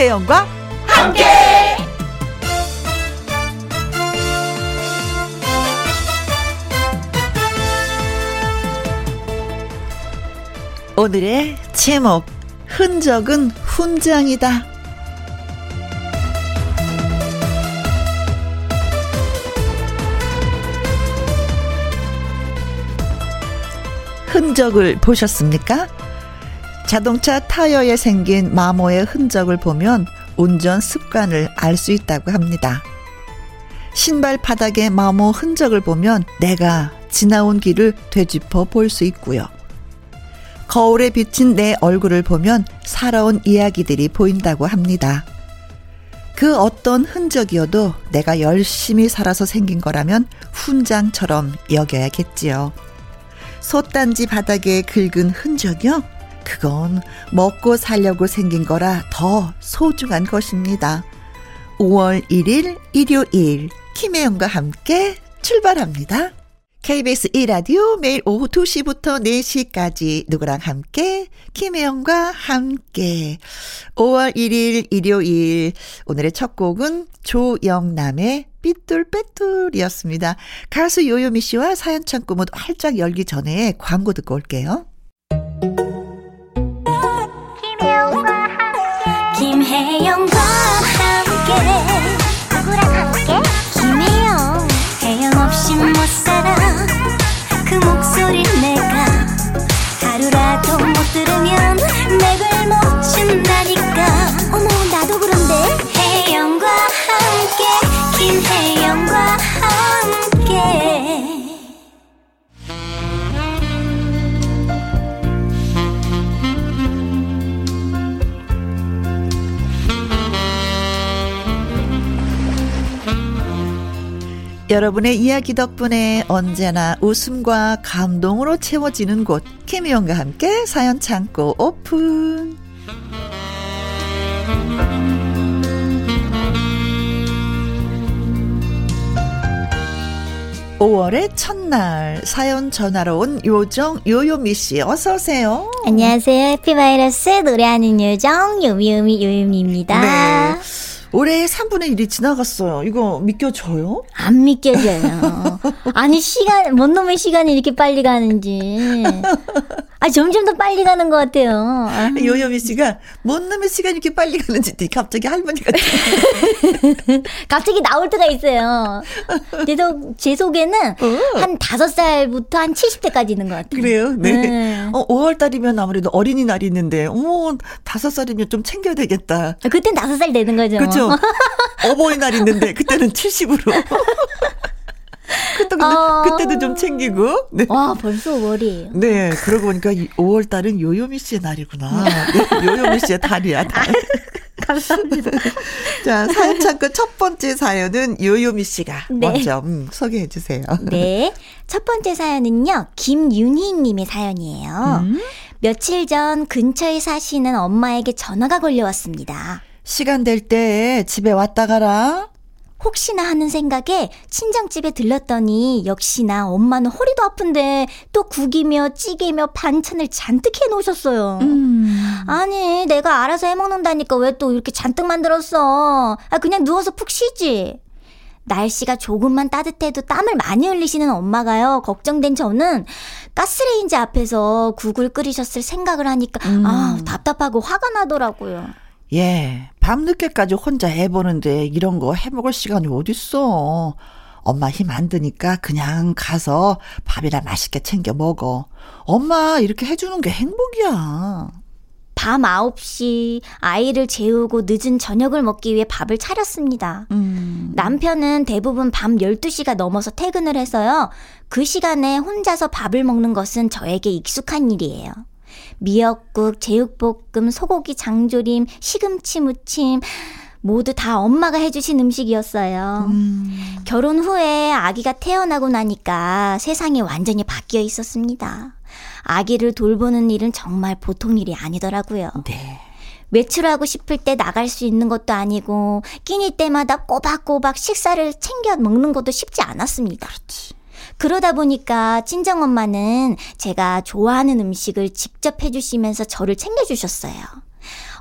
김혜영과 함께. 오늘의 제목 흔적은 훈장이다. 흔적을 보셨습니까? 자동차 타이어에 생긴 마모의 흔적을 보면 운전 습관을 알 수 있다고 합니다. 신발 바닥에 마모 흔적을 보면 내가 지나온 길을 되짚어 볼 수 있고요. 거울에 비친 내 얼굴을 보면 살아온 이야기들이 보인다고 합니다. 그 어떤 흔적이어도 내가 열심히 살아서 생긴 거라면 훈장처럼 여겨야겠지요. 솥단지 바닥에 긁은 흔적이요? 그건 먹고 살려고 생긴 거라 더 소중한 것입니다. 5월 1일 일요일 김혜영과 함께 출발합니다. KBS 1라디오 매일 오후 2시부터 4시까지 누구랑 함께 김혜영과 함께 5월 1일 일요일 오늘의 첫 곡은 조영남의 삐뚤빼뚤이었습니다. 가수 요요미 씨와 사연 창구 문 활짝 열기 전에 광고 듣고 올게요. 함께 김혜영과 여러분의 이야기 덕분에 언제나 웃음과 감동으로 채워지는 곳 김희영과 함께 사연 창고 오픈 5월의 첫날 사연 전화로 온 요정 요요미 씨 어서 오세요. 안녕하세요. 해피바이러스 노래하는 요정 요미요미 요요미입니다. 네. 올해 3분의 1이 지나갔어요. 이거 믿겨져요? 안 믿겨져요. 아니, 시간, 뭔 놈의 시간이 이렇게 빨리 가는지. 아, 점점 더 빨리 가는 것 같아요. 아. 요요미 씨가 뭔 놈의 시간이 이렇게 빨리 가는지 갑자기 할머니 같아. 갑자기 나올 때가 있어요. 그래서 제 속에는 어. 한 5살부터 한 70대까지 있는 것 같아요. 그래요? 네. 네. 어, 5월 달이면 아무래도 어린이 날이 있는데, 어머, 5살이면 좀 챙겨야 되겠다. 그땐 5살 되는 거죠. 그렇죠. 어버이날 있는데, 그때는 70으로. 그때, 어... 그때도 좀 챙기고. 네. 와, 벌써 5월이에요. 네, 그러고 보니까 5월 달은 요요미 씨의 날이구나. 네, 요요미 씨의 달이야, 달. 감사합니다. 자, 사연 창고 첫 번째 사연은 요요미 씨가 네. 먼저 음, 소개해 주세요. 네. 첫 번째 사연은요, 김윤희 님의 사연이에요. 음? 며칠 전 근처에 사시는 엄마에게 전화가 걸려왔습니다. 시간 될 때 집에 왔다 가라. 혹시나 하는 생각에 친정집에 들렀더니 역시나 엄마는 허리도 아픈데 또 국이며 찌개며 반찬을 잔뜩 해놓으셨어요. 음. 아니 내가 알아서 해먹는다니까 왜 또 이렇게 잔뜩 만들었어. 아 그냥 누워서 푹 쉬지. 날씨가 조금만 따뜻해도 땀을 많이 흘리시는 엄마가요. 걱정된 저는 가스레인지 앞에서 국을 끓이셨을 생각을 하니까 음. 아 답답하고 화가 나더라고요. 예, 밤늦게까지 혼자 해보는데 이런 거 해먹을 시간이 어딨어. 엄마 힘 안 드니까 그냥 가서 밥이나 맛있게 챙겨 먹어. 엄마 이렇게 해주는 게 행복이야. 밤 9시 아이를 재우고 늦은 저녁을 먹기 위해 밥을 차렸습니다. 음. 남편은 대부분 밤 12시가 넘어서 퇴근을 해서요. 그 시간에 혼자서 밥을 먹는 것은 저에게 익숙한 일이에요. 미역국, 제육볶음, 소고기 장조림, 시금치 무침, 모두 다 엄마가 해주신 음식이었어요. 음. 결혼 후에 아기가 태어나고 나니까 세상이 완전히 바뀌어 있었습니다. 아기를 돌보는 일은 정말 보통 일이 아니더라고요. 네. 외출하고 싶을 때 나갈 수 있는 것도 아니고 끼니 때마다 꼬박꼬박 식사를 챙겨 먹는 것도 쉽지 않았습니다. 그렇지. 그러다 보니까 친정엄마는 제가 좋아하는 음식을 직접 해주시면서 저를 챙겨주셨어요.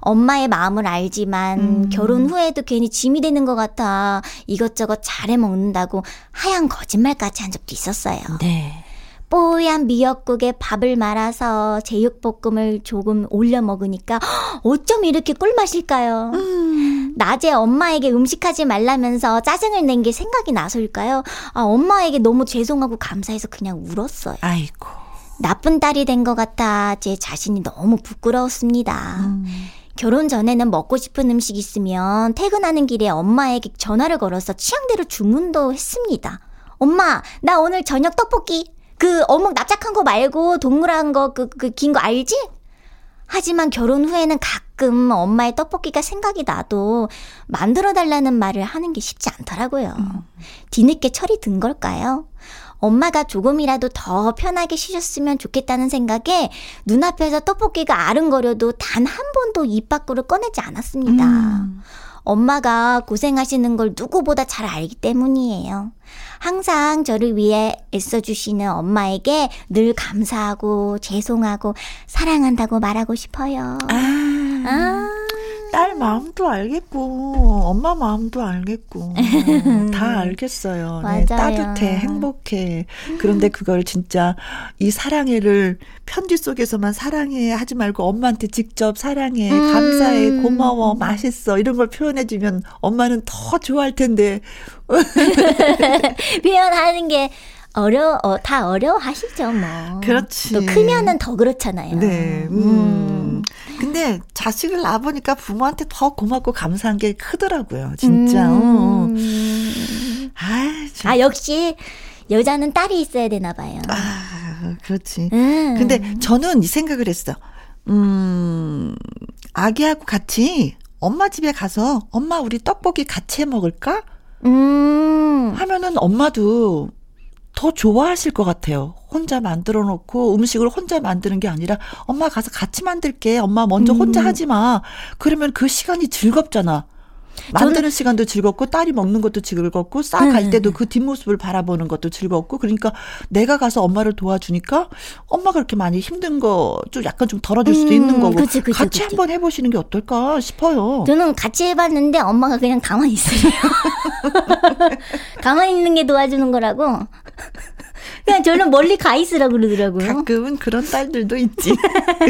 엄마의 마음을 알지만 음. 결혼 후에도 괜히 짐이 되는 것 같아 이것저것 잘해 먹는다고 하얀 거짓말까지 한 적도 있었어요. 네. 뽀얀 미역국에 밥을 말아서 제육볶음을 조금 올려 먹으니까 어쩜 이렇게 꿀맛일까요? 음. 낮에 엄마에게 음식하지 말라면서 짜증을 낸 게 생각이 나서일까요? 아, 엄마에게 너무 죄송하고 감사해서 그냥 울었어요. 아이고. 나쁜 딸이 된 것 같아 제 자신이 너무 부끄러웠습니다. 음. 결혼 전에는 먹고 싶은 음식 있으면 퇴근하는 길에 엄마에게 전화를 걸어서 취향대로 주문도 했습니다. 엄마, 나 오늘 저녁 떡볶이. 그 어묵 납작한 거 말고 동그란 거, 그, 그 긴 거 알지? 하지만 결혼 후에는 가끔 엄마의 떡볶이가 생각이 나도 만들어 달라는 말을 하는 게 쉽지 않더라고요. 음. 뒤늦게 철이 든 걸까요? 엄마가 조금이라도 더 편하게 쉬셨으면 좋겠다는 생각에 눈앞에서 떡볶이가 아른거려도 단 한 번도 입 밖으로 꺼내지 않았습니다. 음. 엄마가 고생하시는 걸 누구보다 잘 알기 때문이에요. 항상 저를 위해 애써주시는 엄마에게 늘 감사하고 죄송하고 사랑한다고 말하고 싶어요. 아. 아. 딸 마음도 알겠고 엄마 마음도 알겠고 다 알겠어요. 네, 따뜻해 행복해. 그런데 그걸 진짜 이 사랑해를 편지 속에서만 사랑해 하지 말고 엄마한테 직접 사랑해 음. 감사해 고마워 맛있어 이런 걸 표현해 주면 엄마는 더 좋아할 텐데 표현하는 게 어려 어, 다 어려워하시죠 뭐. 그렇지. 또 크면은 더 그렇잖아요. 네. 음. 음. 근데 자식을 낳아보니까 부모한테 더 고맙고 감사한 게 크더라고요. 진짜. 음. 어. 아, 아 역시 여자는 딸이 있어야 되나 봐요. 아, 그렇지. 음. 근데 저는 이 생각을 했어. 음, 아기하고 같이 엄마 집에 가서 엄마 우리 떡볶이 같이 해 먹을까? 음. 하면은 엄마도 더 좋아하실 것 같아요. 혼자 만들어 놓고 음식을 혼자 만드는 게 아니라 엄마 가서 같이 만들게. 엄마 먼저 혼자 음. 하지 마. 그러면 그 시간이 즐겁잖아. 만드는 시간도 즐겁고 딸이 먹는 것도 즐겁고 싸갈 네. 때도 그 뒷모습을 바라보는 것도 즐겁고 그러니까 내가 가서 엄마를 도와주니까 엄마가 그렇게 많이 힘든 거 좀 약간 좀 덜어줄 수도 음, 있는 거고 그치, 그치, 같이 그치. 한번 해보시는 게 어떨까 싶어요. 저는 같이 해봤는데 엄마가 그냥 가만히 있어요. 가만히 있는 게 도와주는 거라고. 그냥 저는 멀리 가 있으라 그러더라고요. 가끔은 그런 딸들도 있지.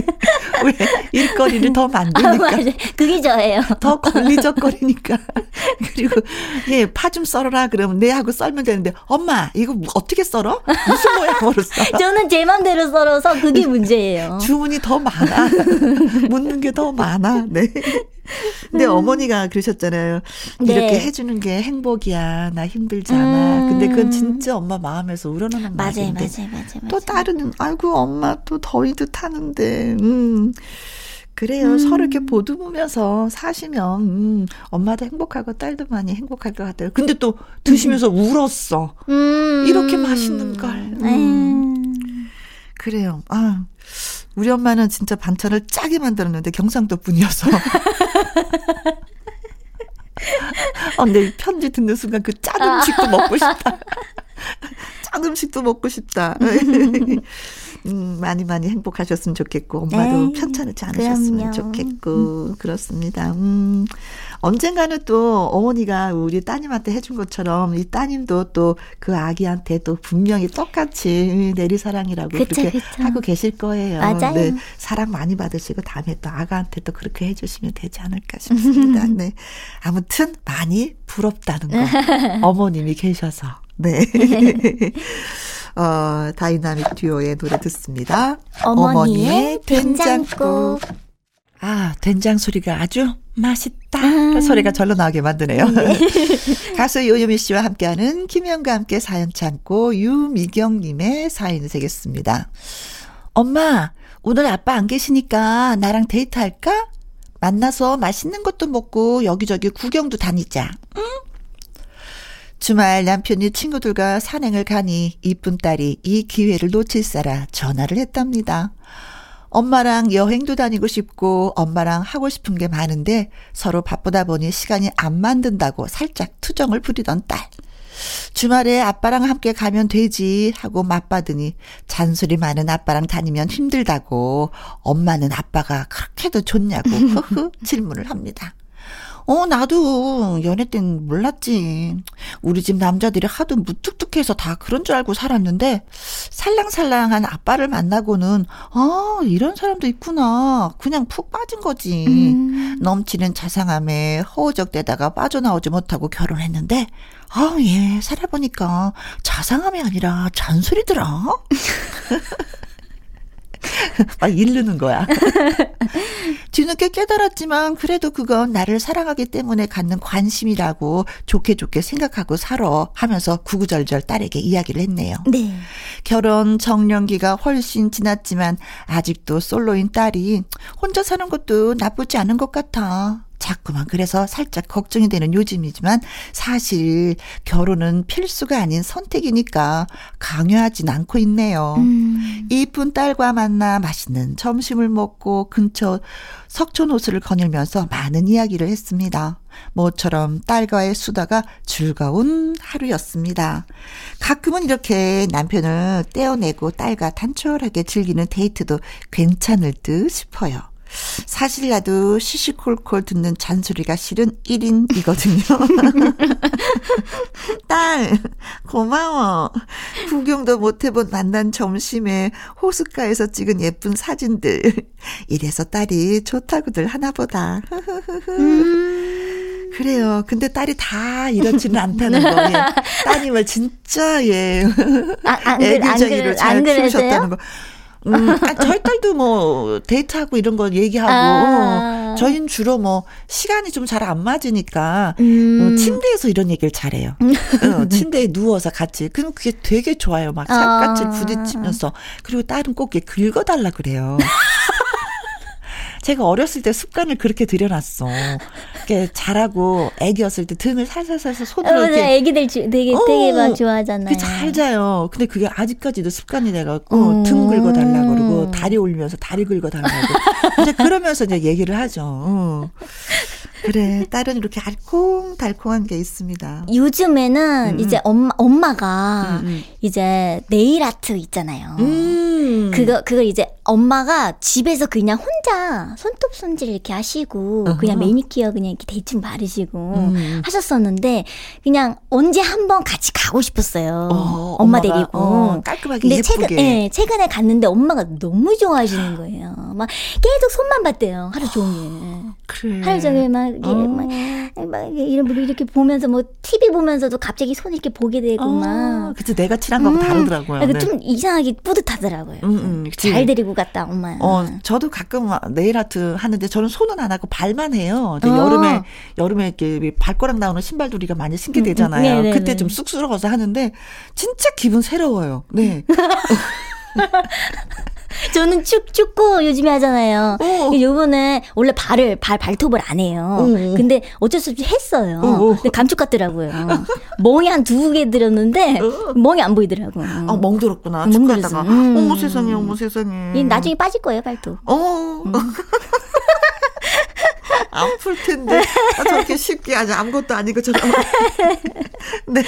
왜 일거리를 더 만드니까. 아. 그게 저예요. 더 걸리적거리니까. 그리고 예, 파 좀 썰어라 그러면 내 하고 썰면 되는데 엄마 이거 어떻게 썰어? 무슨 모양으로 썰어? 저는 제 맘대로 썰어서 그게 문제예요. 주문이 더 많아. 묻는 게 더 많아. 네. 근데 음. 어머니가 그러셨잖아요. 이렇게 네. 해주는 게 행복이야. 나 힘들잖아. 음. 근데 그건 진짜 엄마 마음에서 우러나는 맞아요, 말인데. 맞아요, 맞아요, 맞아요. 또 딸은 아이고 엄마 또 더위도 타는데. 음. 그래요. 음. 서로 이렇게 보듬으면서 사시면 음, 엄마도 행복하고 딸도 많이 행복할 것 같아요. 근데 또 드시면서 음. 울었어. 음. 이렇게 맛있는 걸. 음. 그래요. 아. 우리 엄마는 진짜 반찬을 짜게 만들었는데 경상도 분이어서. 어, 근데 편지 듣는 순간 그 짠 음식도 먹고 싶다. 짠 음식도 먹고 싶다. 음, 많이 많이 행복하셨으면 좋겠고, 엄마도 네, 편찮지 않으셨으면 그럼요. 좋겠고, 음. 그렇습니다. 음. 언젠가는 또 어머니가 우리 따님한테 해준 것처럼 이 따님도 또 그 아기한테 또 분명히 똑같이 내리사랑이라고 그쵸, 그렇게 그쵸. 하고 계실 거예요. 맞아요. 네, 사랑 많이 받으시고 다음에 또 아가한테 또 그렇게 해주시면 되지 않을까 싶습니다. 네. 아무튼 많이 부럽다는 거. 어머님이 계셔서. 네. 어, 다이나믹 듀오의 노래 듣습니다. 어머니의, 어머니의 된장국. 아, 된장 소리가 아주 맛있다. 아. 소리가 절로 나오게 만드네요. 네. 가수 요요미 씨와 함께하는 김혜영과 함께 사연 창고 유미경님의 사연 세겠습니다. 엄마, 오늘 아빠 안 계시니까 나랑 데이트할까? 만나서 맛있는 것도 먹고 여기저기 구경도 다니자. 응? 주말 남편이 친구들과 산행을 가니 이쁜 딸이 이 기회를 놓칠사라 전화를 했답니다. 엄마랑 여행도 다니고 싶고 엄마랑 하고 싶은 게 많은데 서로 바쁘다 보니 시간이 안 만든다고 살짝 투정을 부리던 딸. 주말에 아빠랑 함께 가면 되지 하고 맞받으니 잔소리 많은 아빠랑 다니면 힘들다고 엄마는 아빠가 그렇게도 좋냐고 흐흐 질문을 합니다. 어, 나도 연애 땐 몰랐지. 우리 집 남자들이 하도 무뚝뚝해서 다 그런 줄 알고 살았는데, 살랑살랑한 아빠를 만나고는, 아, 이런 사람도 있구나. 그냥 푹 빠진 거지. 음. 넘치는 자상함에 허우적대다가 빠져나오지 못하고 결혼했는데, 아, 예, 살아보니까 자상함이 아니라 잔소리더라. 막 이르는 거야. 뒤늦게 깨달았지만 그래도 그건 나를 사랑하기 때문에 갖는 관심이라고 좋게 좋게 생각하고 살아 하면서 구구절절 딸에게 이야기를 했네요. 네. 결혼 정년기가 훨씬 지났지만 아직도 솔로인 딸이 혼자 사는 것도 나쁘지 않은 것 같아. 자꾸만 그래서 살짝 걱정이 되는 요즘이지만 사실 결혼은 필수가 아닌 선택이니까 강요하진 않고 있네요. 음. 이쁜 딸과 만나 맛있는 점심을 먹고 근처 석촌 호수를 거닐면서 많은 이야기를 했습니다. 모처럼 딸과의 수다가 즐거운 하루였습니다. 가끔은 이렇게 남편을 떼어내고 딸과 단촐하게 즐기는 데이트도 괜찮을 듯 싶어요. 사실 나도 시시콜콜 듣는 잔소리가 실은 1인이거든요. 딸, 고마워. 구경도 못 해본 만난 점심에 호숫가에서 찍은 예쁜 사진들. 이래서 딸이 좋다고들 하나보다. 음. 그래요. 근데 딸이 다 이렇지는 않다는 거예요. 따님을 진짜, 예. 아, 안, 애교쟁이로 잘 키우셨다는 거. 음, 아, 저희 딸도 뭐 데이트하고 이런 거 얘기하고 아. 어, 저희는 주로 뭐 시간이 좀 잘 안 맞으니까 음. 어, 침대에서 이런 얘기를 잘해요. 음. 어, 침대에 누워서 같이 그럼 그게 되게 좋아요. 막 살갗을 아. 부딪히면서 그리고 딸은 꼭 긁어달라 그래요. 제가 어렸을 때 습관을 그렇게 들여놨어. 이렇게 잘하고 애기였을 때 등을 살살살살 손으로 어, 이렇게 애기들 되게 어, 되게 막 좋아하잖아요. 잘 자요. 근데 그게 아직까지도 습관이 돼갖고 음. 등 긁어 달라 그러고 다리 올리면서 다리 긁어 달라고. 이제 그러면서 이제 얘기를 하죠. 어. 그래, 딸은 이렇게 알콩달콩한 게 있습니다. 요즘에는 음. 이제 엄마, 엄마가 음, 음. 이제 네일 아트 있잖아요. 음. 그거, 그걸 이제 엄마가 집에서 그냥 혼자 손톱 손질 이렇게 하시고 어허. 그냥 매니큐어 그냥 이렇게 대충 바르시고 음. 하셨었는데 그냥 언제 한번 같이 가고 싶었어요. 어, 엄마 데리고. 어, 깔끔하게 근데 예쁘게. 최근, 네, 최근에 갔는데 엄마가 너무 좋아하시는 거예요. 막 계속 손만 봤대요. 하루 종일. 그래. 하루 종일 막, 이게 어. 막, 막 이런 분 이렇게 보면서 뭐 TV 보면서도 갑자기 손 이렇게 보게 되고 어. 막. 그치 내가 칠한 거하고 음. 다르더라고요. 네. 좀 이상하게 뿌듯하더라고요. 음, 음, 잘 데리고 갔다 엄마. 어, 저도 가끔 네일 아트 하는데 저는 손은 안 하고 발만 해요. 어. 여름에 여름에 이렇게 발가락 나오는 신발도 우리가 많이 신게 음, 음. 되잖아요. 음, 그때 좀 쑥스러워서 하는데 진짜 기분 새로워요. 네. 저는 축, 축구 요즘에 하잖아요. 어. 요번에 원래 발을, 발, 발톱을 안 해요. 어. 근데 어쩔 수 없이 했어요. 어. 근데 감쪽 같더라고요. 멍이 한 두 개 들었는데, 어. 멍이 안 보이더라고요. 아, 멍 들었구나. 축구하다가. 음. 어머 세상에, 어머 세상에. 나중에 빠질 거예요, 발톱. 어. 음. 아플 텐데. 아, 저렇게 쉽게 아주 아무것도 아닌 것처럼. 네.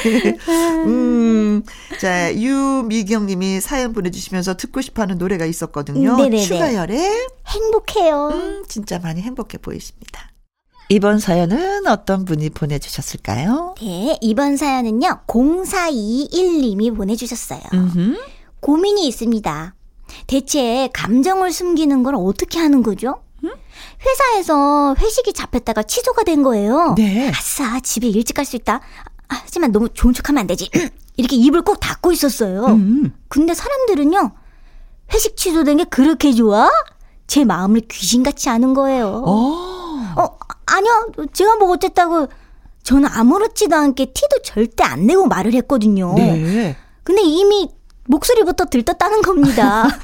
음. 자, 유미경 님이 사연 보내 주시면서 듣고 싶어 하는 노래가 있었거든요. 네네네. 슈가열의 행복해요. 음, 진짜 많이 행복해 보이십니다. 이번 사연은 어떤 분이 보내주셨을까요? 네, 이번 사연은요, 0421님이 보내주셨어요. 음흠. 고민이 있습니다. 대체 감정을 숨기는 걸 어떻게 하는 거죠? 회사에서 회식이 잡혔다가 취소가 된 거예요. 네. 아싸, 집에 일찍 갈 수 있다. 아, 하지만 너무 좋은 척 하면 안 되지. 이렇게 입을 꼭 닫고 있었어요. 음. 근데 사람들은요, 회식 취소된 게 그렇게 좋아? 제 마음을 귀신같이 아는 거예요. 오. 어. 어, 아니요. 제가 뭐 어쨌다고. 저는 아무렇지도 않게 티도 절대 안 내고 말을 했거든요. 네. 근데 이미 목소리부터 들떴다는 겁니다.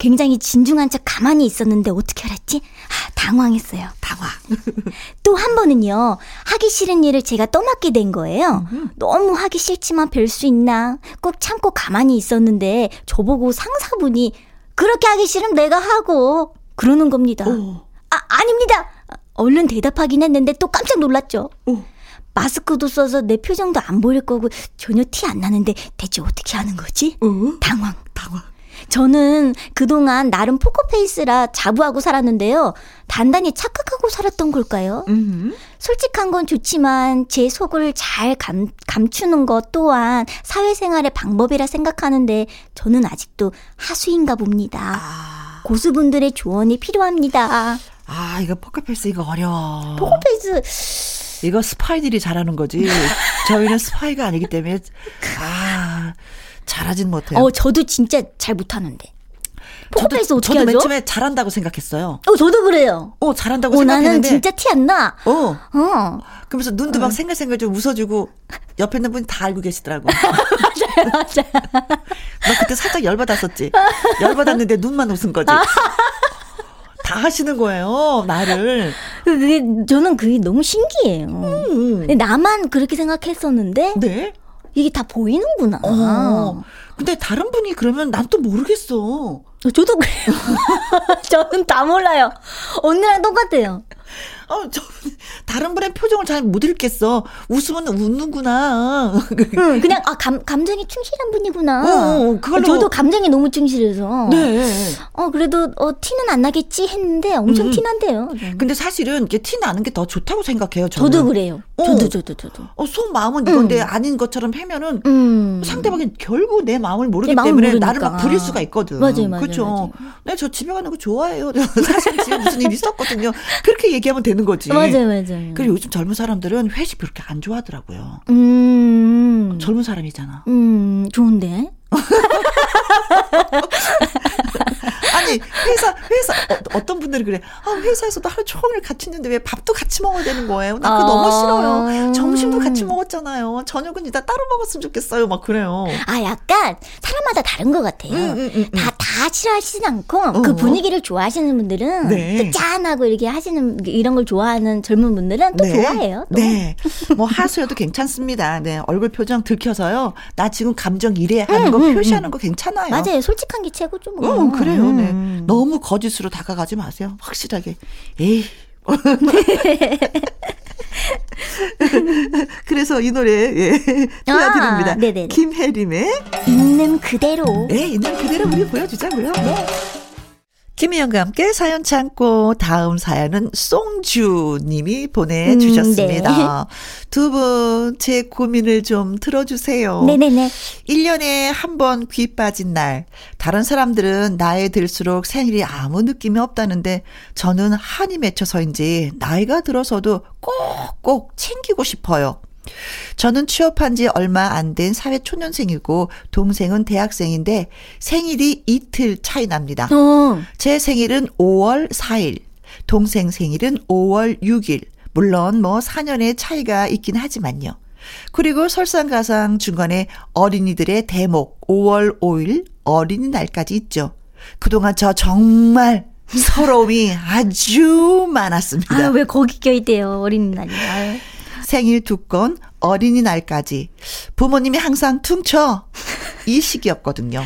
굉장히 진중한 척 가만히 있었는데 어떻게 알았지? 아, 당황했어요. 당황. 또 한 번은요, 하기 싫은 일을 제가 떠맡게 된 거예요. 너무 하기 싫지만 별 수 있나? 꼭 참고 가만히 있었는데 저보고 상사분이 그렇게 하기 싫으면 내가 하고 그러는 겁니다. 오. 아, 아닙니다. 얼른 대답하긴 했는데 또 깜짝 놀랐죠. 오. 마스크도 써서 내 표정도 안 보일 거고 전혀 티 안 나는데 대체 어떻게 하는 거지? 어? 당황. 당황. 저는 그동안 나름 포커페이스라 자부하고 살았는데요. 단단히 착각하고 살았던 걸까요? 음. 솔직한 건 좋지만 제 속을 잘 감, 감추는 것 또한 사회생활의 방법이라 생각하는데 저는 아직도 하수인가 봅니다. 아. 고수분들의 조언이 필요합니다. 아, 이거 포커페이스 이거 어려워. 포커페이스 이거 스파이들이 잘하는 거지. 저희는 스파이가 아니기 때문에 아 잘하진 못해요. 어 저도 진짜 잘 못하는데. 포커페이스 저도, 어떻게 저도 맨 하죠? 처음에 잘한다고 생각했어요. 어 저도 그래요. 어 잘한다고 어 나는 생각했는데. 진짜 티 안 나. 어 어 그러면서 눈도 막 생글생글 좀 웃어주고 옆에 있는 분이 다 알고 계시더라고. 맞아요 맞아요. 너 그때 살짝 열받았었지. 열받았는데 눈만 웃은 거지. 다 하시는 거예요 나를. 그게 저는 그게 너무 신기해요. 음. 나만 그렇게 생각했었는데 네. 이게 다 보이는구나. 어. 근데 다른 분이 그러면 난 또 모르겠어. 저도 그래요. 저는 다 몰라요. 언니랑 똑같아요. 어, 저, 다른 분의 표정을 잘 못 읽겠어. 웃으면 웃는구나. 응, 그냥 아 감, 감정이 충실한 분이구나. 어, 어, 그걸로- 저도 감정이 너무 충실해서. 네. 어 그래도 어 티는 안 나겠지 했는데 엄청 음. 티난데요. 근데 사실은 이게 티 나는 게 더 좋다고 생각해요. 저는. 저도 그래요. 어. 저도 저도 저도. 어, 속 마음은 이건데 아닌 것처럼 해면은 음. 상대방이 결국 내 마음을 모르기 내 마음을 때문에 모르니까. 나를 막 부릴 수가 있거든. 맞아요, 맞아요, 그렇죠. 맞아요. 네, 저 집에 가는 거 좋아해요. 사실 집에 무슨 일 있었거든요. 그렇게 얘기하면 되는 거지. 맞아요 맞아요. 그리고 요즘 젊은 사람들은 회식 그렇게 안 좋아하더라고요. 음. 젊은 사람이잖아. 음 좋은데. 아니 회사 회사 어, 떤 분들이 그래. 아 회사에서도 하루 종일 같이 있는데 왜 밥도 같이 먹어야 되는 거예요? 나 그거 아. 너무 싫어요. 점심도 같이 먹었잖아요. 저녁은 이따 따로 먹었으면 좋겠어요. 막 그래요. 아 약간 사람마다 다른 것 같아요. 음, 음, 음, 음. 다, 다 싫어하시진 않고 그 어. 분위기를 좋아하시는 분들은 네. 또 짠하고 이렇게 하시는 이런 걸 좋아하는 젊은 분들은 또 좋아해요. 또. 네. 뭐 하수여도 괜찮습니다. 네. 얼굴 표정 들켜서요. 나 지금 감정 이래 하는 거 음, 음, 표시하는 거 괜찮아요. 맞아요. 솔직한 게 최고죠. 뭐. 어, 그래요. 네. 음. 너무 거짓으로 다가가지 마세요. 확실하게. 에이. 그래서 이 노래 예, 띄워드립니다. 아, 네네네. 김혜림의 있는 그대로. 예, 있는 그대로 우리 보여주자고요. 네. 김희영과 함께 사연 참고 다음 사연은 송주님이 보내주셨습니다. 두분 제 고민을 좀 들어주세요. 네네네. 1년에 한 번 귀 빠진 날. 다른 사람들은 나이 들수록 생일이 아무 느낌이 없다는데 저는 한이 맺혀서인지 나이가 들어서도 꼭꼭 챙기고 싶어요. 저는 취업한 지 얼마 안 된 사회 초년생이고 동생은 대학생인데 생일이 이틀 차이 납니다. 어. 제 생일은 5월 4일, 동생 생일은 5월 6일. 물론 뭐 4년의 차이가 있긴 하지만요. 그리고 설상가상 중간에 어린이들의 대목 5월 5일 어린이날까지 있죠. 그동안 저 정말 서러움이 아주 많았습니다. 아, 왜 거기 껴있대요. 어린이날이. 아유. 생일 두 건, 어린이날까지. 부모님이 항상 퉁쳐. 이 시기였거든요.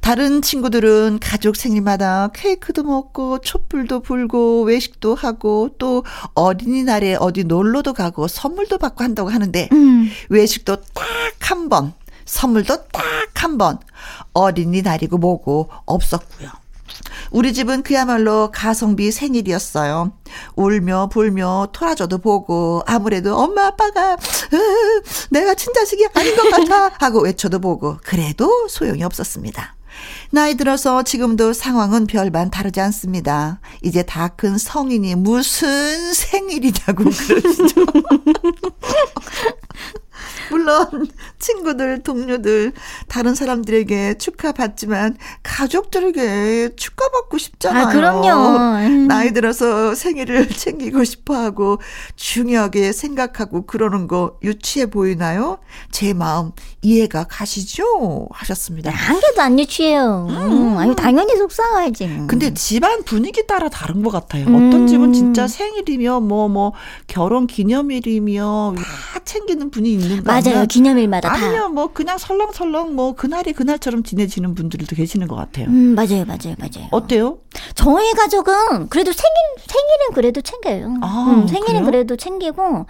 다른 친구들은 가족 생일마다 케이크도 먹고, 촛불도 불고, 외식도 하고, 또 어린이날에 어디 놀러도 가고, 선물도 받고 한다고 하는데, 음. 외식도 딱 한 번, 선물도 딱 한 번, 어린이날이고 뭐고 없었고요. 우리 집은 그야말로 가성비 생일이었어요. 울며 불며 토라져도 보고 아무래도 엄마 아빠가 으, 내가 친자식이 아닌 것 같아 하고 외쳐도 보고 그래도 소용이 없었습니다. 나이 들어서 지금도 상황은 별반 다르지 않습니다. 이제 다 큰 성인이 무슨 생일이냐고 그러시죠. 물론 친구들, 동료들, 다른 사람들에게 축하받지만 가족들에게 축하받고 싶잖아요. 아, 그럼요. 음. 나이 들어서 생일을 챙기고 싶어하고 중요하게 생각하고 그러는 거 유치해 보이나요? 제 마음 이해가 가시죠? 하셨습니다. 한 개도 안 유치해요. 음. 아니, 당연히 속상하지. 근데 집안 분위기 따라 다른 것 같아요. 어떤 음. 집은 진짜 생일이며 뭐뭐 결혼 기념일이며 다 챙기는 분이 있는가 맞아요. 기념일마다 다. 아니면 뭐 그냥 설렁설렁 뭐 그날이 그날처럼 지내지는 분들도 계시는 것 같아요. 음, 맞아요, 맞아요, 맞아요. 어때요? 저희 가족은 그래도 생일 생일은 그래도 챙겨요. 아, 음, 생일은 그래요? 그래도 챙기고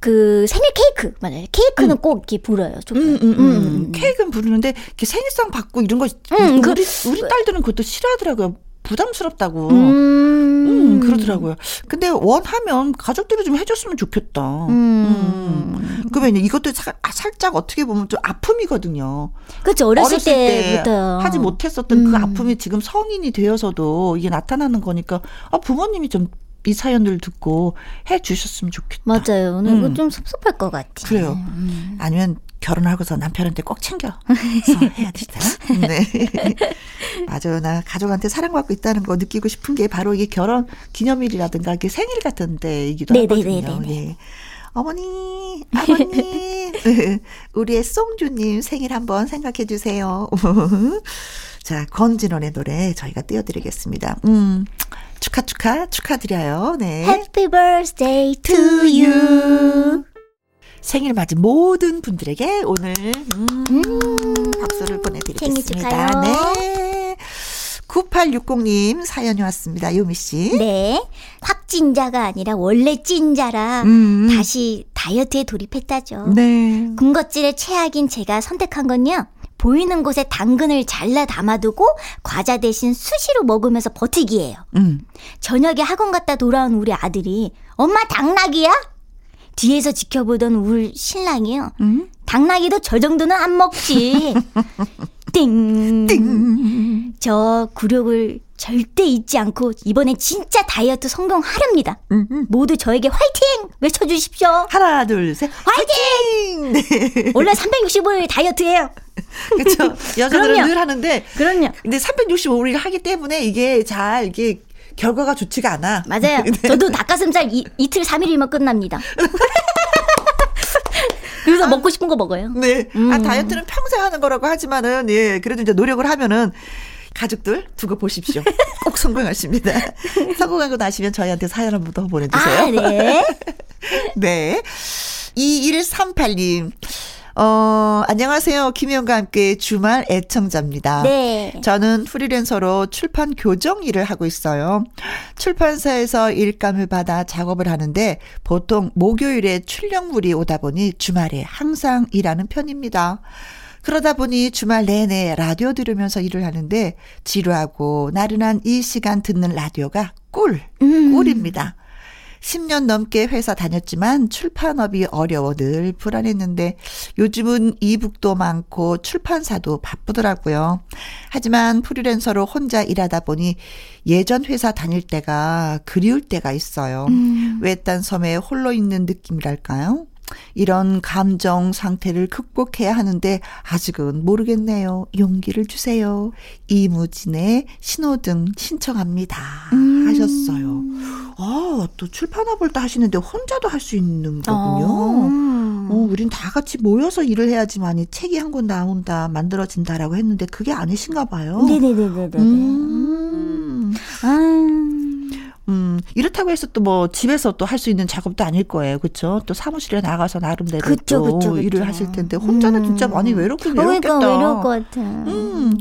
그그 생일 케이크 맞아요. 케이크는 음. 꼭 이렇게 불어요. 좀. 음, 음, 음, 음. 케이크는 부르는데 이렇게 생일상 받고 이런 거 음, 그 우리 그, 우리 딸들은 그것도 싫어하더라고요. 부담스럽다고. 음. 음, 그러더라고요. 근데 원하면 가족들이 좀 해줬으면 좋겠다. 음. 음. 그러면 이것도 사, 아, 살짝 어떻게 보면 좀 아픔이거든요. 그렇죠. 어렸을, 어렸을 때부터 하지 못했었던 그 음. 그 아픔이 지금 성인이 되어서도 이게 나타나는 거니까 아, 부모님이 좀이 사연들 듣고 해 주셨으면 좋겠다. 맞아요. 오늘 음. 좀 섭섭할 것 같아. 그래요. 음. 아니면 결혼하고서 남편한테 꼭 챙겨. 해야 되잖아. 네. 맞아요. 나 가족한테 사랑받고 있다는 거 느끼고 싶은 게 바로 이게 결혼 기념일이라든가 이게 생일 같은 때이기도 하거든요. 예. 어머니, 아버님, 우리의 송주님 생일 한번 생각해 주세요. 자, 권진원의 노래 저희가 띄워드리겠습니다. 음, 축하, 축하, 축하드려요. 네. Happy birthday to you. 생일 맞은 모든 분들에게 오늘, 음, 음 박수를 보내드리겠습니다. 네. 9860님 사연이 왔습니다. 요미 씨. 네. 확진자가 아니라 원래 찐자라 음. 다시 다이어트에 돌입했다죠. 네. 군것질의 최악인 제가 선택한 건요. 보이는 곳에 당근을 잘라 담아두고 과자 대신 수시로 먹으면서 버티기예요. 음. 저녁에 학원 갔다 돌아온 우리 아들이 엄마 당나귀야? 뒤에서 지켜보던 울 신랑이요. 음? 당나귀도 저 정도는 안 먹지. 띵. 띵. 저 굴욕을 절대 잊지 않고 이번에 진짜 다이어트 성공하렵니다. 음, 음. 모두 저에게 화이팅! 외쳐주십시오. 하나, 둘, 셋. 화이팅! 네. 원래 365일 다이어트예요. 그렇죠. 여자들은 늘 하는데. 그럼요. 근데 365일 하기 때문에 이게 잘 이게 결과가 좋지가 않아. 맞아요. 네. 저도 닭가슴살 이, 이틀 3일이면 끝납니다. 그래서 아, 먹고 싶은 거 먹어요. 네. 아, 음. 아, 다이어트는 평생 하는 거라고 하지만은, 예, 그래도 이제 노력을 하면은, 가족들 두고 보십시오. 꼭 성공하십니다. 성공하고 나시면 저희한테 사연 한 번 더 보내주세요. 아, 네. 네. 2138님. 어, 안녕하세요. 김희영과 함께 주말 애청자입니다. 네. 저는 프리랜서로 출판 교정 일을 하고 있어요. 출판사에서 일감을 받아 작업을 하는데 보통 목요일에 출력물이 오다 보니 주말에 항상 일하는 편입니다. 그러다 보니 주말 내내 라디오 들으면서 일을 하는데 지루하고 나른한 이 시간 듣는 라디오가 꿀, 음. 꿀입니다. 10년 넘게 회사 다녔지만 출판업이 어려워 늘 불안했는데 요즘은 이북도 많고 출판사도 바쁘더라고요. 하지만 프리랜서로 혼자 일하다 보니 예전 회사 다닐 때가 그리울 때가 있어요. 음. 외딴 섬에 홀로 있는 느낌이랄까요? 이런 감정 상태를 극복해야 하는데 아직은 모르겠네요. 용기를 주세요. 이무진의 신호등 신청합니다. 음. 하셨어요. 아, 또 출판업을 또 하시는데 혼자도 할 수 있는 거군요. 어. 어, 우린 다 같이 모여서 일을 해야지만이 책이 한 권 나온다, 만들어진다라고 했는데 그게 아니신가 봐요. 네네네네네. 음. 아. 음, 이렇다고 해서 또 뭐 집에서 또 할 수 있는 작업도 아닐 거예요. 그렇죠? 또 사무실에 나가서 나름대로 그쵸, 또 그쵸, 그쵸. 일을 하실 텐데 혼자는 음. 진짜 많이 외롭긴 외롭겠다. 그러니까 외로울 것 같아. 음.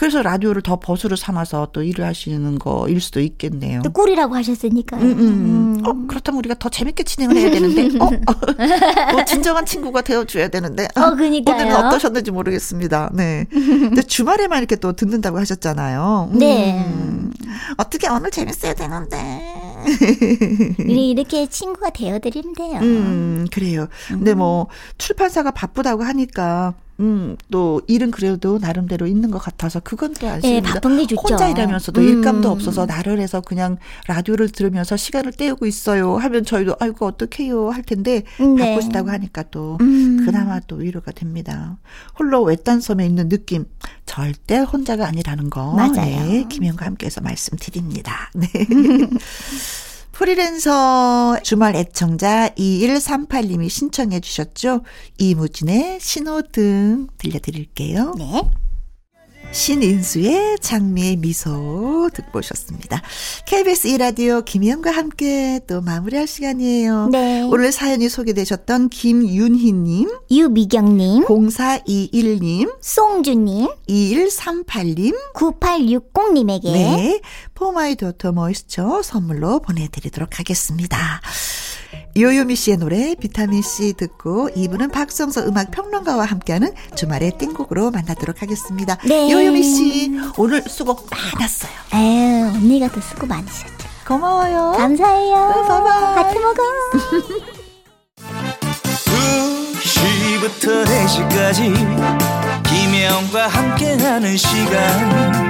그래서 라디오를 더 버스로 삼아서 또 일을 하시는 거일 수도 있겠네요. 또 꿀이라고 하셨으니까. 음, 음, 음. 어, 그렇다면 우리가 더 재밌게 진행을 해야 되는데, 어, 어, 진정한 친구가 되어줘야 되는데. 어, 그니까요. 오늘은 어떠셨는지 모르겠습니다. 네. 근데 주말에만 이렇게 또 듣는다고 하셨잖아요. 네. 음. 어떻게 오늘 재밌어야 되는데. 우리 이렇게 친구가 되어드리면 돼요. 음, 그래요. 근데 뭐, 출판사가 바쁘다고 하니까, 음, 또 일은 그래도 나름대로 있는 것 같아서 그건 또 아쉽습니다. 네, 바쁜 게 좋죠. 혼자 일하면서도 음. 일감도 없어서 나를 해서 그냥 라디오를 들으면서 시간을 때우고 있어요. 하면 저희도 아이고 어떡해요 할 텐데 네. 바쁘시다고 하니까 또 음. 그나마 또 위로가 됩니다. 홀로 외딴 섬에 있는 느낌 절대 혼자가 아니라는 거. 맞아요. 네, 김현과 함께해서 말씀드립니다. 네. 프리랜서 주말 애청자 2138님이 신청해 주셨죠. 이무진의 신호등 들려드릴게요. 네. 신인수의 장미의 미소 듣고 오셨습니다. KBS 2라디오 김혜영과 함께 또 마무리할 시간이에요. 네. 오늘 사연이 소개되셨던 김윤희님, 유미경님, 0421님, 송주님, 2138님, 9860님에게 네, For My Daughter moisture 선물로 보내드리도록 하겠습니다. 요요미 씨의 노래 비타민 C 듣고 2부는 박성서 음악 평론가와 함께하는 주말의 띵곡으로 만나도록 하겠습니다. 네. 요요미 씨 오늘 수고 많았어요. 에휴 언니가 더 수고 많으셨죠. 고마워요. 감사해요. 네, 바이바이. 같이 먹어. 2시부터 4시까지 김혜영과 함께하는 시간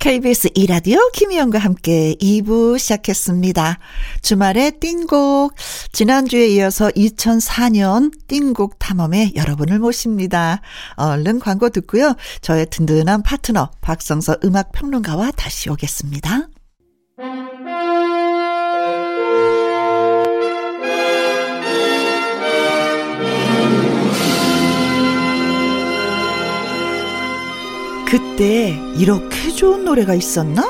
KBS 이라디오 김희영과 함께 2부 시작했습니다. 주말에 띵곡. 지난주에 이어서 2004년 띵곡 탐험에 여러분을 모십니다. 얼른 광고 듣고요. 저의 든든한 파트너 박성서 음악평론가와 다시 오겠습니다. 그때 이렇게 좋은 노래가 있었나?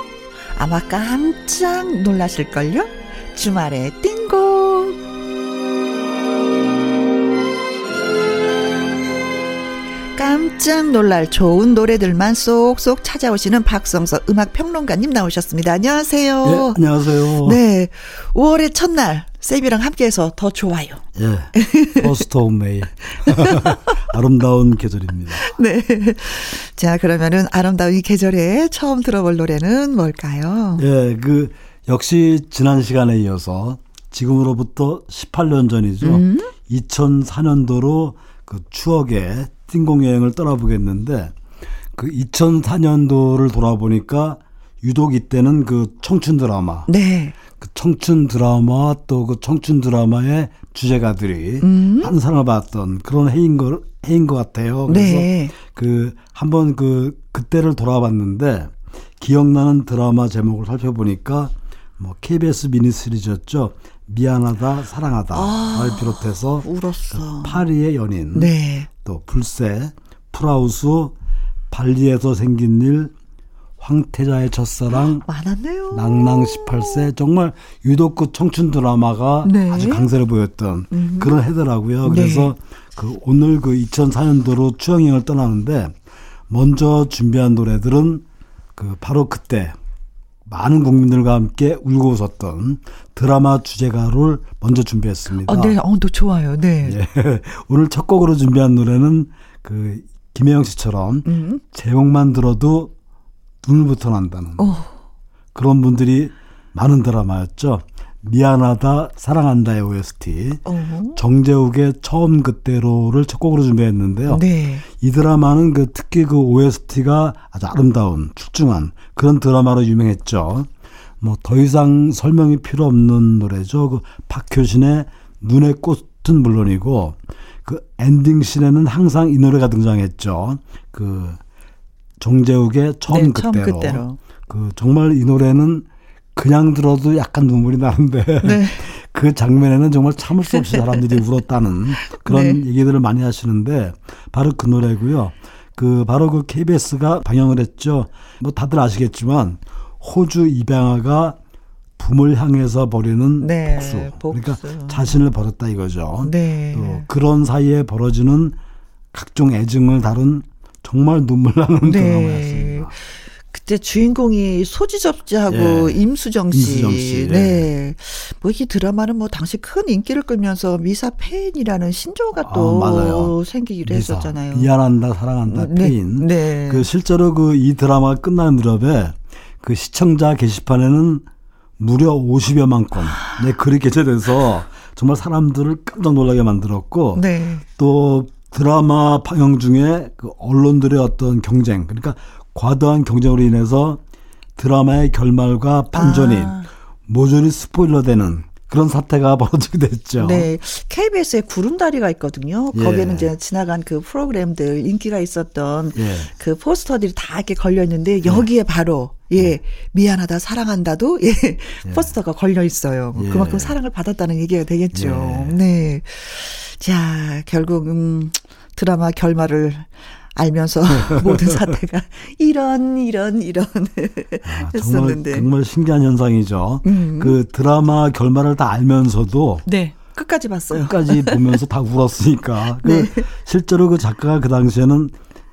아마 깜짝 놀라실걸요? 주말에 띵곡! 깜짝 놀랄 좋은 노래들만 쏙쏙 찾아오시는 박성서 음악 평론가님 나오셨습니다. 안녕하세요. 네, 안녕하세요. 네. 5월의 첫날, 세비랑 함께해서 더 좋아요. 예. First of May. 아름다운 계절입니다. 네. 자, 그러면은 아름다운 이 계절에 처음 들어볼 노래는 뭘까요? 예, 그, 역시 지난 시간에 이어서 지금으로부터 18년 전이죠. 음? 2004년도로 그 추억의 띵공 여행을 떠나보겠는데 그 2004년도를 돌아보니까 유독 이때는 그 청춘 드라마. 네. 그 청춘 드라마 또 그 청춘 드라마의 주제가들이 음. 한 사람을 봤던 그런 해인 거 해인 것 같아요. 그래서 네. 그 한번 그 그때를 돌아봤는데 기억나는 드라마 제목을 살펴보니까 뭐 KBS 미니 시리즈였죠. 미안하다 사랑하다를 아, 비롯해서 울었어. 그 파리의 연인, 네. 또 불새, 프라우스, 발리에서 생긴 일, 황태자의 첫사랑, 많았네요. 낭낭 18세 정말 유독 그 청춘 드라마가 네. 아주 강세를 보였던 음. 그런 해더라고요. 그래서 네. 그 오늘 그 2004년도로 추억여행을 떠나는데 먼저 준비한 노래들은 그 바로 그때 많은 국민들과 함께 울고 웃었던 드라마 주제가를 먼저 준비했습니다. 어, 네, 어, 너 좋아요. 네. 예. 오늘 첫 곡으로 준비한 노래는 그 김혜영 씨처럼 음. 제목만 들어도 눈물부터 난다는 오. 그런 분들이 많은 드라마였죠. 미안하다 사랑한다의 OST 어 정재욱의 처음 그때로를 첫 곡으로 준비했는데요. 네. 이 드라마는 그 특히 그 OST가 아주 아름다운 출중한 그런 드라마로 유명했죠. 뭐 더 이상 설명이 필요 없는 노래죠. 그 박효신의 눈의 꽃은 물론이고 그 엔딩 씬에는 항상 이 노래가 등장했죠. 그 정재욱의 처음, 네, 그때로. 처음 그때로. 그 정말 이 노래는 그냥 들어도 약간 눈물이 나는데 네. 그 장면에는 정말 참을 수 없이 사람들이 울었다는 그런 네. 얘기들을 많이 하시는데 바로 그 노래고요. 그 바로 그 KBS가 방영을 했죠. 뭐 다들 아시겠지만 호주 입양아가 부모를 향해서 벌이는 네, 복수. 복수. 그러니까 자신을 버렸다 이거죠. 네. 또 그런 사이에 벌어지는 각종 애증을 다룬 정말 눈물 나는 네. 드라마였습니다. 그때 주인공이 소지섭 씨하고 예. 임수정 씨. 임수정 씨. 네. 네. 뭐 이 드라마는 뭐 당시 큰 인기를 끌면서 미사 폐인이라는 신조어가 아, 또 아, 생기기도 미사. 했었잖아요. 미안하다, 사랑한다, 네. 폐인. 네. 그 실제로 그 이 드라마 끝난 무렵에 그 시청자 게시판에는 무려 50여만 건의 네, 글이 게재돼서 정말 사람들을 깜짝 놀라게 만들었고 네. 또 드라마 방영 중에 그 언론들의 어떤 경쟁 그러니까 과도한 경쟁으로 인해서 드라마의 결말과 반전이 아. 모조리 스포일러되는 그런 사태가 벌어지게 됐죠. 네. KBS에 구름다리가 있거든요. 예. 거기에는 이제 지나간 그 프로그램들 인기가 있었던 예. 그 포스터들이 다 이렇게 걸려 있는데 예. 여기에 예. 바로 예, 미안하다, 사랑한다도, 예, 예. 포스터가 걸려 있어요. 예. 그만큼 사랑을 받았다는 얘기가 되겠죠. 네. 자, 결국, 음, 드라마 결말을 알면서 모든 사태가 이런 이런 이런 아, 했었는데 정말, 정말 신기한 현상이죠. 음. 그 드라마 결말을 다 알면서도 네. 끝까지 봤어요. 끝까지 보면서 다 울었으니까. 그 네. 실제로 그 작가가 그 당시에는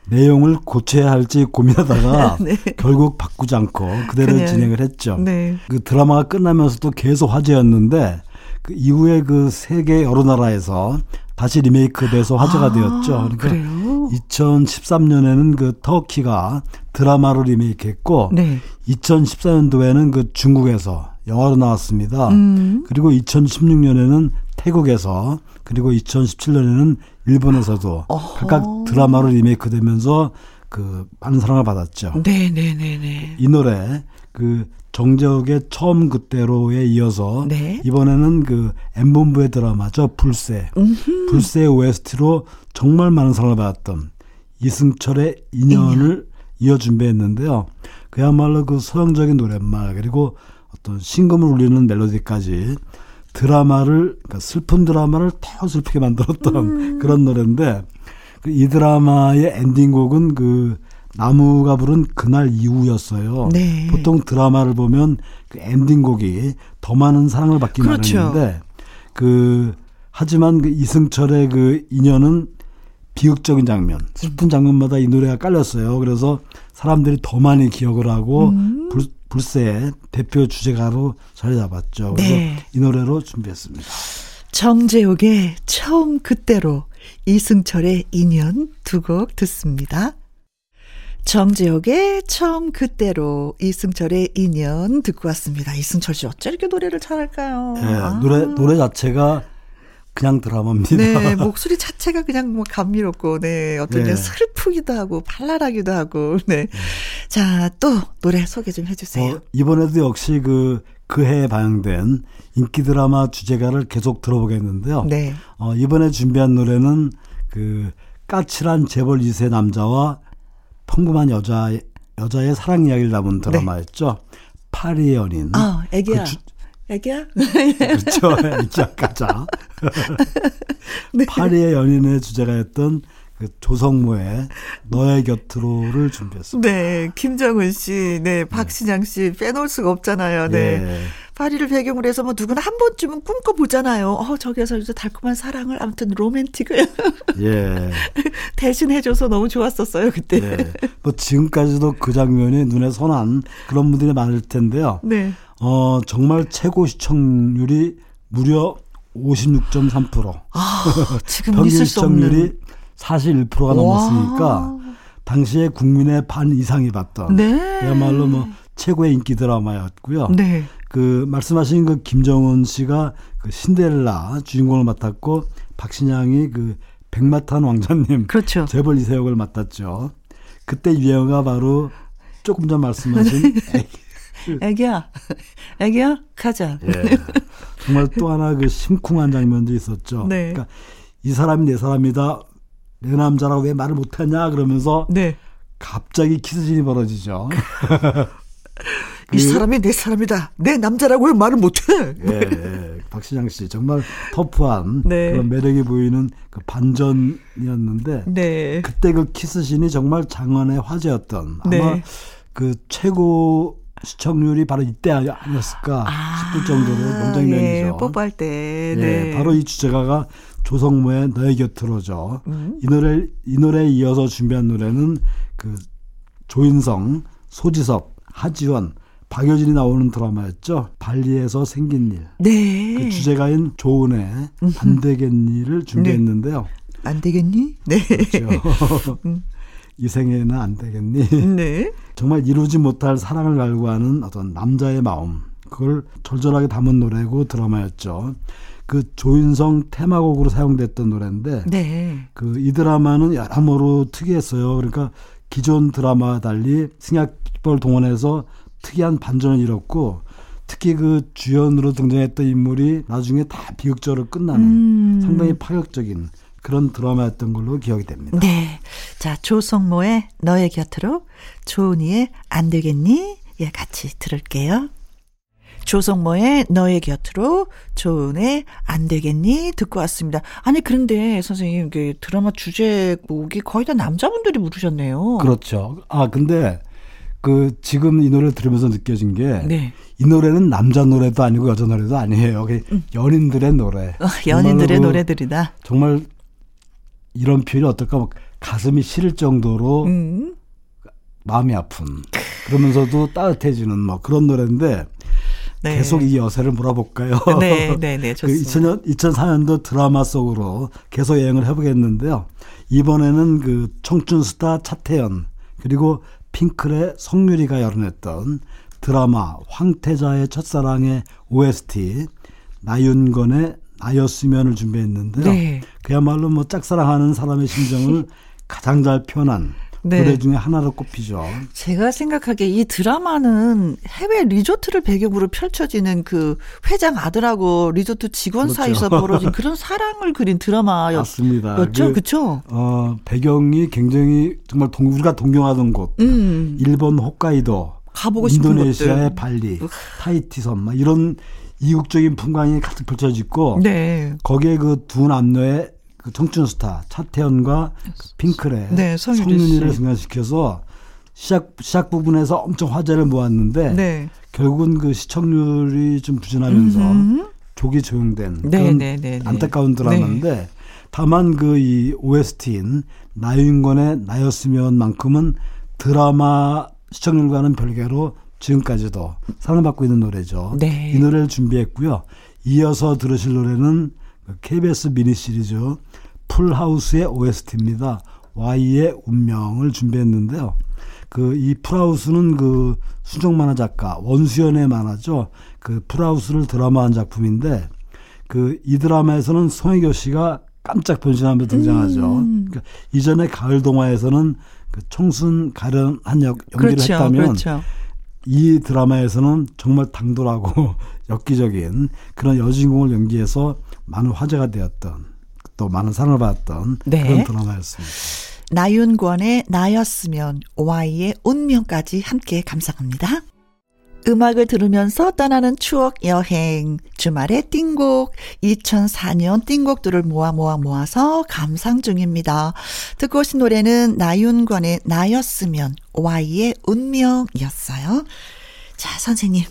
내용을 고쳐야 할지 고민하다가 네. 결국 바꾸지 않고 그대로 그냥, 진행을 했죠. 네. 그 드라마가 끝나면서도 계속 화제였는데 그 이후에 그 세계 여러 나라에서 다시 리메이크돼서 화제가 아, 되었죠. 그러니까 그래요? 2013년에는 그 터키가 드라마로 리메이크했고 네. 2014년도에는 그 중국에서 영화로 나왔습니다. 음. 그리고 2016년에는 태국에서 그리고 2017년에는 일본에서도 어허. 각각 드라마로 리메이크되면서 그 많은 사랑을 받았죠. 네네네네. 네, 네, 네. 이 노래 그 정재욱의 처음 그때로에 이어서 네. 이번에는 그 엠본부의 드라마죠 불새 음흠. 불새 OST로 정말 많은 사랑을 받았던 이승철의 인연을 인연. 이어 준비했는데요. 그야말로 그 서정적인 노랫말 그리고 어떤 신금을 울리는 멜로디까지 드라마를 그러니까 슬픈 드라마를 더 슬프게 만들었던 음. 그런 노래인데 그이 드라마의 엔딩곡은 그 나무가 부른 그날 이후였어요. 네. 보통 드라마를 보면 그 엔딩곡이 더 많은 사랑을 받기 그렇죠. 마련인데 그 하지만 그 이승철의 그 인연은 비극적인 장면, 슬픈 장면마다 이 노래가 깔렸어요. 그래서 사람들이 더 많이 기억을 하고 음. 불, 불새의 대표 주제가로 자리 잡았죠. 그래서 네. 이 노래로 준비했습니다. 정재욱의 처음 그때로 이승철의 인연 두 곡 듣습니다. 정지혁의 처음 그때로 이승철의 인연 듣고 왔습니다. 이승철 씨 어째 이렇게 노래를 잘할까요? 네, 아. 노래 노래 자체가 그냥 드라마입니다. 네, 목소리 자체가 그냥 뭐 감미롭고, 네, 어떤 네. 슬프기도 하고, 발랄하기도 하고, 네. 네. 자, 또 노래 소개 좀 해주세요. 어, 이번에도 역시 그, 그해 방영된 인기 드라마 주제가를 계속 들어보겠는데요. 네. 어, 이번에 준비한 노래는 그, 까칠한 재벌 2세 남자와 평범한 여자 여자의 사랑 이야기를 담은 네. 드라마였죠. 네. 파리의 연인. 아, 애기야. 그 주, 애기야? 그렇죠. 애기야 가자. 네. 파리의 연인의 주제가였던 그 조성모의 너의 곁으로를 준비했습니다. 네, 김정은 씨, 네, 네. 박신양 씨 빼놓을 수가 없잖아요. 네. 네. 파리를 배경으로 해서 뭐 누구나 한 번쯤은 꿈꿔 보잖아요. 어, 저기에서 이제 달콤한 사랑을 아무튼 로맨틱을 예. 대신 해줘서 너무 좋았었어요 그때. 네. 뭐 지금까지도 그 장면이 눈에 선한 그런 분들이 많을 텐데요. 네. 어 정말 최고 시청률이 무려 56.3%. 아, 지금 평균 시청률이 41%가 넘었으니까 당시에 국민의 반 이상이 봤던 네. 그야말로 뭐 최고의 인기 드라마였고요. 네. 그 말씀하신 그 김정은 씨가 그 신데렐라 주인공을 맡았고 박신양이 그 백마탄 왕자님 그렇죠. 재벌 이세 역을 맡았죠. 그때 유행어가 바로 조금 전 말씀하신 애기야, 애기야, 가자. 예. 정말 또 하나 그 심쿵한 장면도 있었죠. 네. 그러니까 이 사람이 내 사람이다, 내 남자라고 왜 말을 못하냐 그러면서 네. 갑자기 키스신이 벌어지죠. 이 사람이 내 사람이다. 내 남자라고 왜 말을 못해? 예, 예. 박시장 씨 정말 터프한 네. 그런 매력이 보이는 그 반전이었는데 네. 그때 그 키스신이 정말 장안의 화제였던 아마 네. 그 최고 시청률이 바로 이때 아니었을까 아, 싶을 정도로 명장면이죠. 예, 뽀뽀할 때. 예, 네. 바로 이 주제가가 조성모의 너의 곁으로죠. 음. 이 노래 이 노래에 이어서 준비한 노래는 그 조인성, 소지섭, 하지원, 박여진이 나오는 드라마였죠. 발리에서 생긴 일. 네. 그 주제가인 조은의 안 되겠니를 준비했는데요. 네. 안 되겠니? 네. 그렇죠. 음. 이 생에는 안 되겠니? 네. 정말 이루지 못할 사랑을 갈구하는 어떤 남자의 마음. 그걸 절절하게 담은 노래고 드라마였죠. 그 조인성 테마곡으로 사용됐던 노래인데 네. 그이 드라마는 여러모로 특이했어요. 그러니까 기존 드라마와 달리 승약벌 동원해서 특이한 반전을 이뤘고 특히 그 주연으로 등장했던 인물이 나중에 다 비극적으로 끝나는 음. 상당히 파격적인 그런 드라마였던 걸로 기억이 됩니다. 네. 자, 조성모의 너의 곁으로 조은이의 안 되겠니? 예, 같이 들을게요. 조성모의 너의 곁으로 좋은애 안 되겠니 듣고 왔습니다. 아니 그런데 선생님 그 드라마 주제곡이 거의 다 남자분들이 부르셨네요. 그렇죠. 아 근데 그 지금 이 노래 들으면서 느껴진 게이 네. 노래는 남자 노래도 아니고 여자 노래도 아니에요. 음. 연인들의 노래. 어, 연인들의 그 노래들이다. 정말 이런 표현이 어떨까 막 가슴이 시릴 정도로 음. 마음이 아픈 그러면서도 따뜻해지는 뭐 그런 노래인데 네. 계속 이 여세를 몰아볼까요? 네, 네, 네, 그 좋습니다. 그 2000년 2004년도 드라마 속으로 계속 여행을 해보겠는데요. 이번에는 그 청춘 스타 차태현 그리고 핑클의 성유리가 열어냈던 드라마 황태자의 첫사랑의 OST 나윤건의 나였으면을 준비했는데요. 네. 그야말로 뭐 짝사랑하는 사람의 심정을 가장 잘 표현한 네. 노래 중에 하나로 꼽히죠. 제가 생각하기에 이 드라마는 해외 리조트를 배경으로 펼쳐지는 그 회장 아들하고 리조트 직원 그렇죠. 사이에서 벌어진 그런 사랑을 그린 드라마였죠. 그, 그렇죠. 어, 배경이 굉장히 정말 동, 우리가 동경하던 곳, 음. 일본 홋카이도, 가보고 싶은 인도네시아의 발리, 타이티 섬, 막 이런 이국적인 풍광이 가득 펼쳐지고 네. 거기에 그 두 남녀의 그 청춘 스타 차태현과 핑클의 네, 성윤이를 승화시켜서 시작 시작 부분에서 엄청 화제를 모았는데 네. 결국은 그 시청률이 좀 부진하면서 음흠. 조기 조용된 네, 그런 네, 네, 네. 안타까운 드라마인데 다만 그 이 OST인 나윤건의 나였으면만큼은 드라마 시청률과는 별개로 지금까지도 사랑받고 있는 노래죠. 네. 이 노래를 준비했고요. 이어서 들으실 노래는 KBS 미니 시리즈 풀하우스의 OST입니다. Y의 운명을 준비했는데요. 그 이 풀하우스는 그 수정 만화 작가 원수연의 만화죠. 그 풀하우스를 드라마한 작품인데 그 이 드라마에서는 송혜교 씨가 깜짝 변신하며 등장하죠. 음. 그러니까 이전에 가을 동화에서는 그 청순 가련한 역 연기를 그렇죠, 했다면 그렇죠. 이 드라마에서는 정말 당돌하고 엽기적인 그런 여주인공을 연기해서 많은 화제가 되었던 또 많은 사랑을 받았던 네. 그런 드라마였습니다. 나윤권의 나였으면 Y의 운명까지 함께 감상합니다. 음악을 들으면서 떠나는 추억 여행 주말의 띵곡 2004년 띵곡들을 모아 모아 모아서 감상 중입니다. 듣고 오신 노래는 나윤권의 나였으면 Y의 운명이었어요. 자 선생님.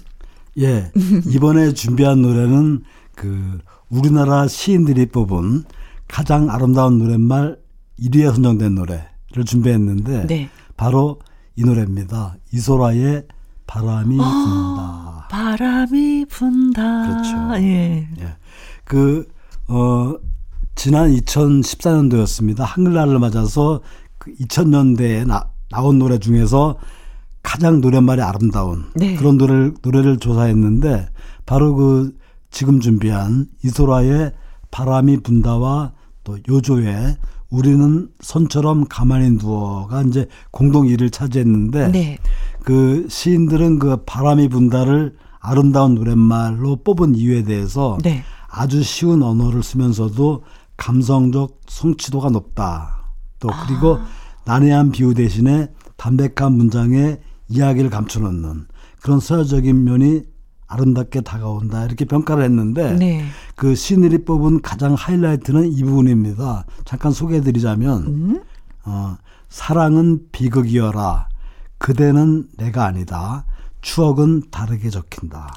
예 이번에 준비한 노래는 그 우리나라 시인들이 뽑은 가장 아름다운 노랫말 1위에 선정된 노래를 준비했는데 네. 바로 이 노래입니다. 이소라의 바람이 아, 분다. 바람이 분다. 그렇죠. 예. 예. 그, 어, 지난 2014년도였습니다. 한글날을 맞아서 그 2000년대에 나, 나온 노래 중에서 가장 노랫말이 아름다운 네. 그런 노래를, 노래를 조사했는데 바로 그 지금 준비한 이소라의 바람이 분다와 또 요조의 우리는 선처럼 가만히 누워가 이제 공동 1위를 차지했는데 네. 그 시인들은 그 바람이 분다를 아름다운 노랫말로 뽑은 이유에 대해서 네. 아주 쉬운 언어를 쓰면서도 감성적 성취도가 높다. 또 그리고 아. 난해한 비유 대신에 담백한 문장에 이야기를 감춰놓는 그런 서열적인 면이 아름답게 다가온다 이렇게 평가를 했는데 네. 그 시인들이 뽑은 가장 하이라이트는 이 부분입니다. 잠깐 소개해드리자면 음? 어, 사랑은 비극이어라 그대는 내가 아니다 추억은 다르게 적힌다.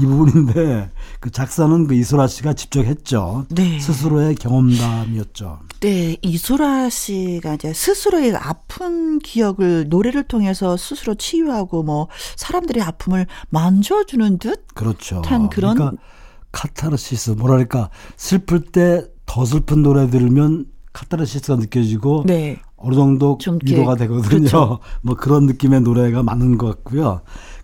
이 부분인데 그 작사는 그 이소라 씨가 직접 했죠. 네. 스스로의 경험담이었죠. 네, 이소라 씨가 이제 스스로의 아픈 기억을 노래를 통해서 스스로 치유하고 뭐 사람들의 아픔을 만져주는 듯 그렇죠. 한 그런 그러니까 카타르시스 뭐랄까 슬플 때 더 슬픈 노래 들으면 카타르시스가 느껴지고 네. 어느 정도 위로가 되거든요. 그렇죠. 뭐 그런 느낌의 노래가 많은 것 같고요.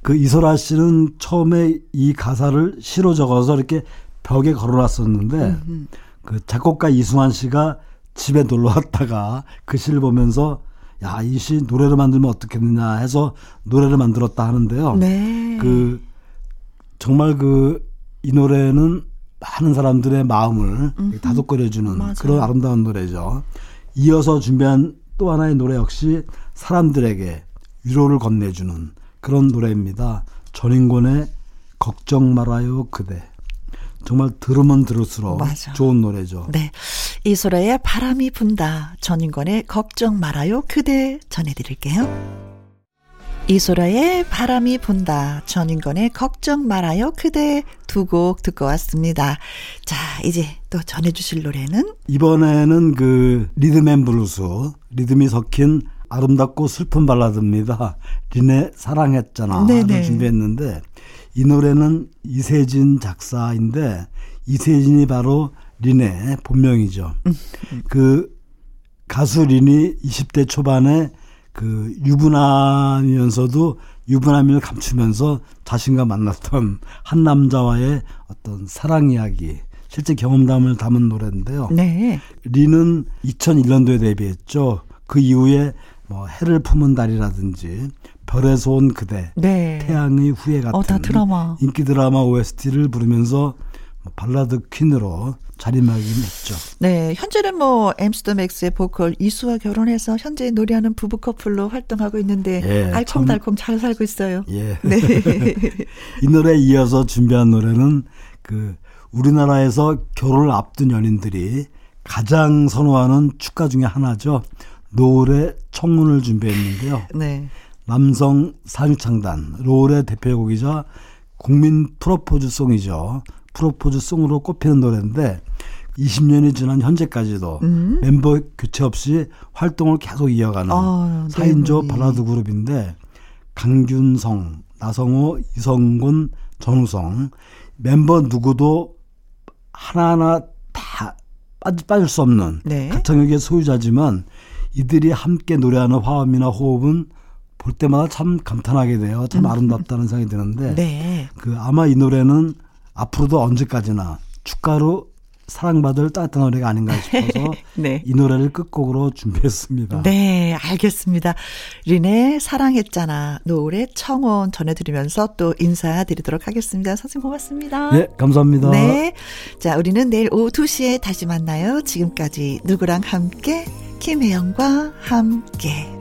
그 이소라 씨는 처음에 이 가사를 시로 적어서 이렇게 벽에 걸어놨었는데 음흠. 그 작곡가 이승환 씨가 집에 놀러 왔다가 그 시를 보면서 야, 이 시 노래를 만들면 어떻겠느냐 해서 노래를 만들었다 하는데요. 네. 그 정말 그 이 노래는 많은 사람들의 마음을 다독거려주는 그런 아름다운 노래죠. 이어서 준비한 또 하나의 노래 역시 사람들에게 위로를 건네주는 그런 노래입니다. 전인권의 걱정 말아요 그대. 정말 들으면 들을수록 맞아. 좋은 노래죠. 네. 이소라의 바람이 분다. 전인권의 걱정 말아요 그대 전해드릴게요. 이소라의 바람이 분다. 전인권의 걱정 말아요. 그대 두 곡 듣고 왔습니다. 자, 이제 또 전해주실 노래는? 이번에는 그 리듬 앤 블루스, 리듬이 섞인 아름답고 슬픈 발라드입니다. 린의 사랑했잖아. 를 준비했는데 이 노래는 이세진 작사인데 이세진이 바로 린의 본명이죠. 음. 그 가수 린이 20대 초반에 그 유부남이면서도 유부남을 감추면서 자신과 만났던 한 남자와의 어떤 사랑 이야기, 실제 경험담을 담은 노래인데요. 네. 리는 2001년도에 데뷔했죠. 그 이후에 뭐 해를 품은 달이라든지 별에서 온 그대, 네. 태양의 후예 같은 어, 드라마. 인기 드라마 OST를 부르면서 뭐 발라드 퀸으로 자리매김했죠. 네, 현재는 뭐 엠스더맥스의 보컬 이수와 결혼해서 현재 노래하는 부부 커플로 활동하고 있는데 예, 알콩달콩 잘 살고 있어요. 예. 네. 이 노래에 이어서 준비한 노래는 그 우리나라에서 결혼을 앞둔 연인들이 가장 선호하는 축가 중에 하나죠. 노을의 청문을 준비했는데요. 네. 남성 사유창단 롤의 대표곡이자 국민 프로포즈 송이죠. 프로포즈 송으로 꼽히는 노래인데 20년이 지난 현재까지도 음. 멤버 교체 없이 활동을 계속 이어가는 아, 4인조 발라드 그룹인데 강균성, 나성호, 이성곤, 전우성 멤버 누구도 하나하나 다 빠질, 빠질 수 없는 네. 가창력의 소유자지만 이들이 함께 노래하는 화음이나 호흡은 볼 때마다 참 감탄하게 돼요. 참 음. 아름답다는 생각이 드는데 네. 그 아마 이 노래는 앞으로도 언제까지나 축가로 사랑받을 따뜻한 노래가 아닌가 싶어서 네. 이 노래를 끝곡으로 준비했습니다. 네, 알겠습니다. 린의 사랑했잖아 노래 청원 전해드리면서 또 인사드리도록 하겠습니다. 선생님 고맙습니다. 네, 감사합니다. 네, 자 우리는 내일 오후 2시에 다시 만나요. 지금까지 누구랑 함께 김혜영과 함께.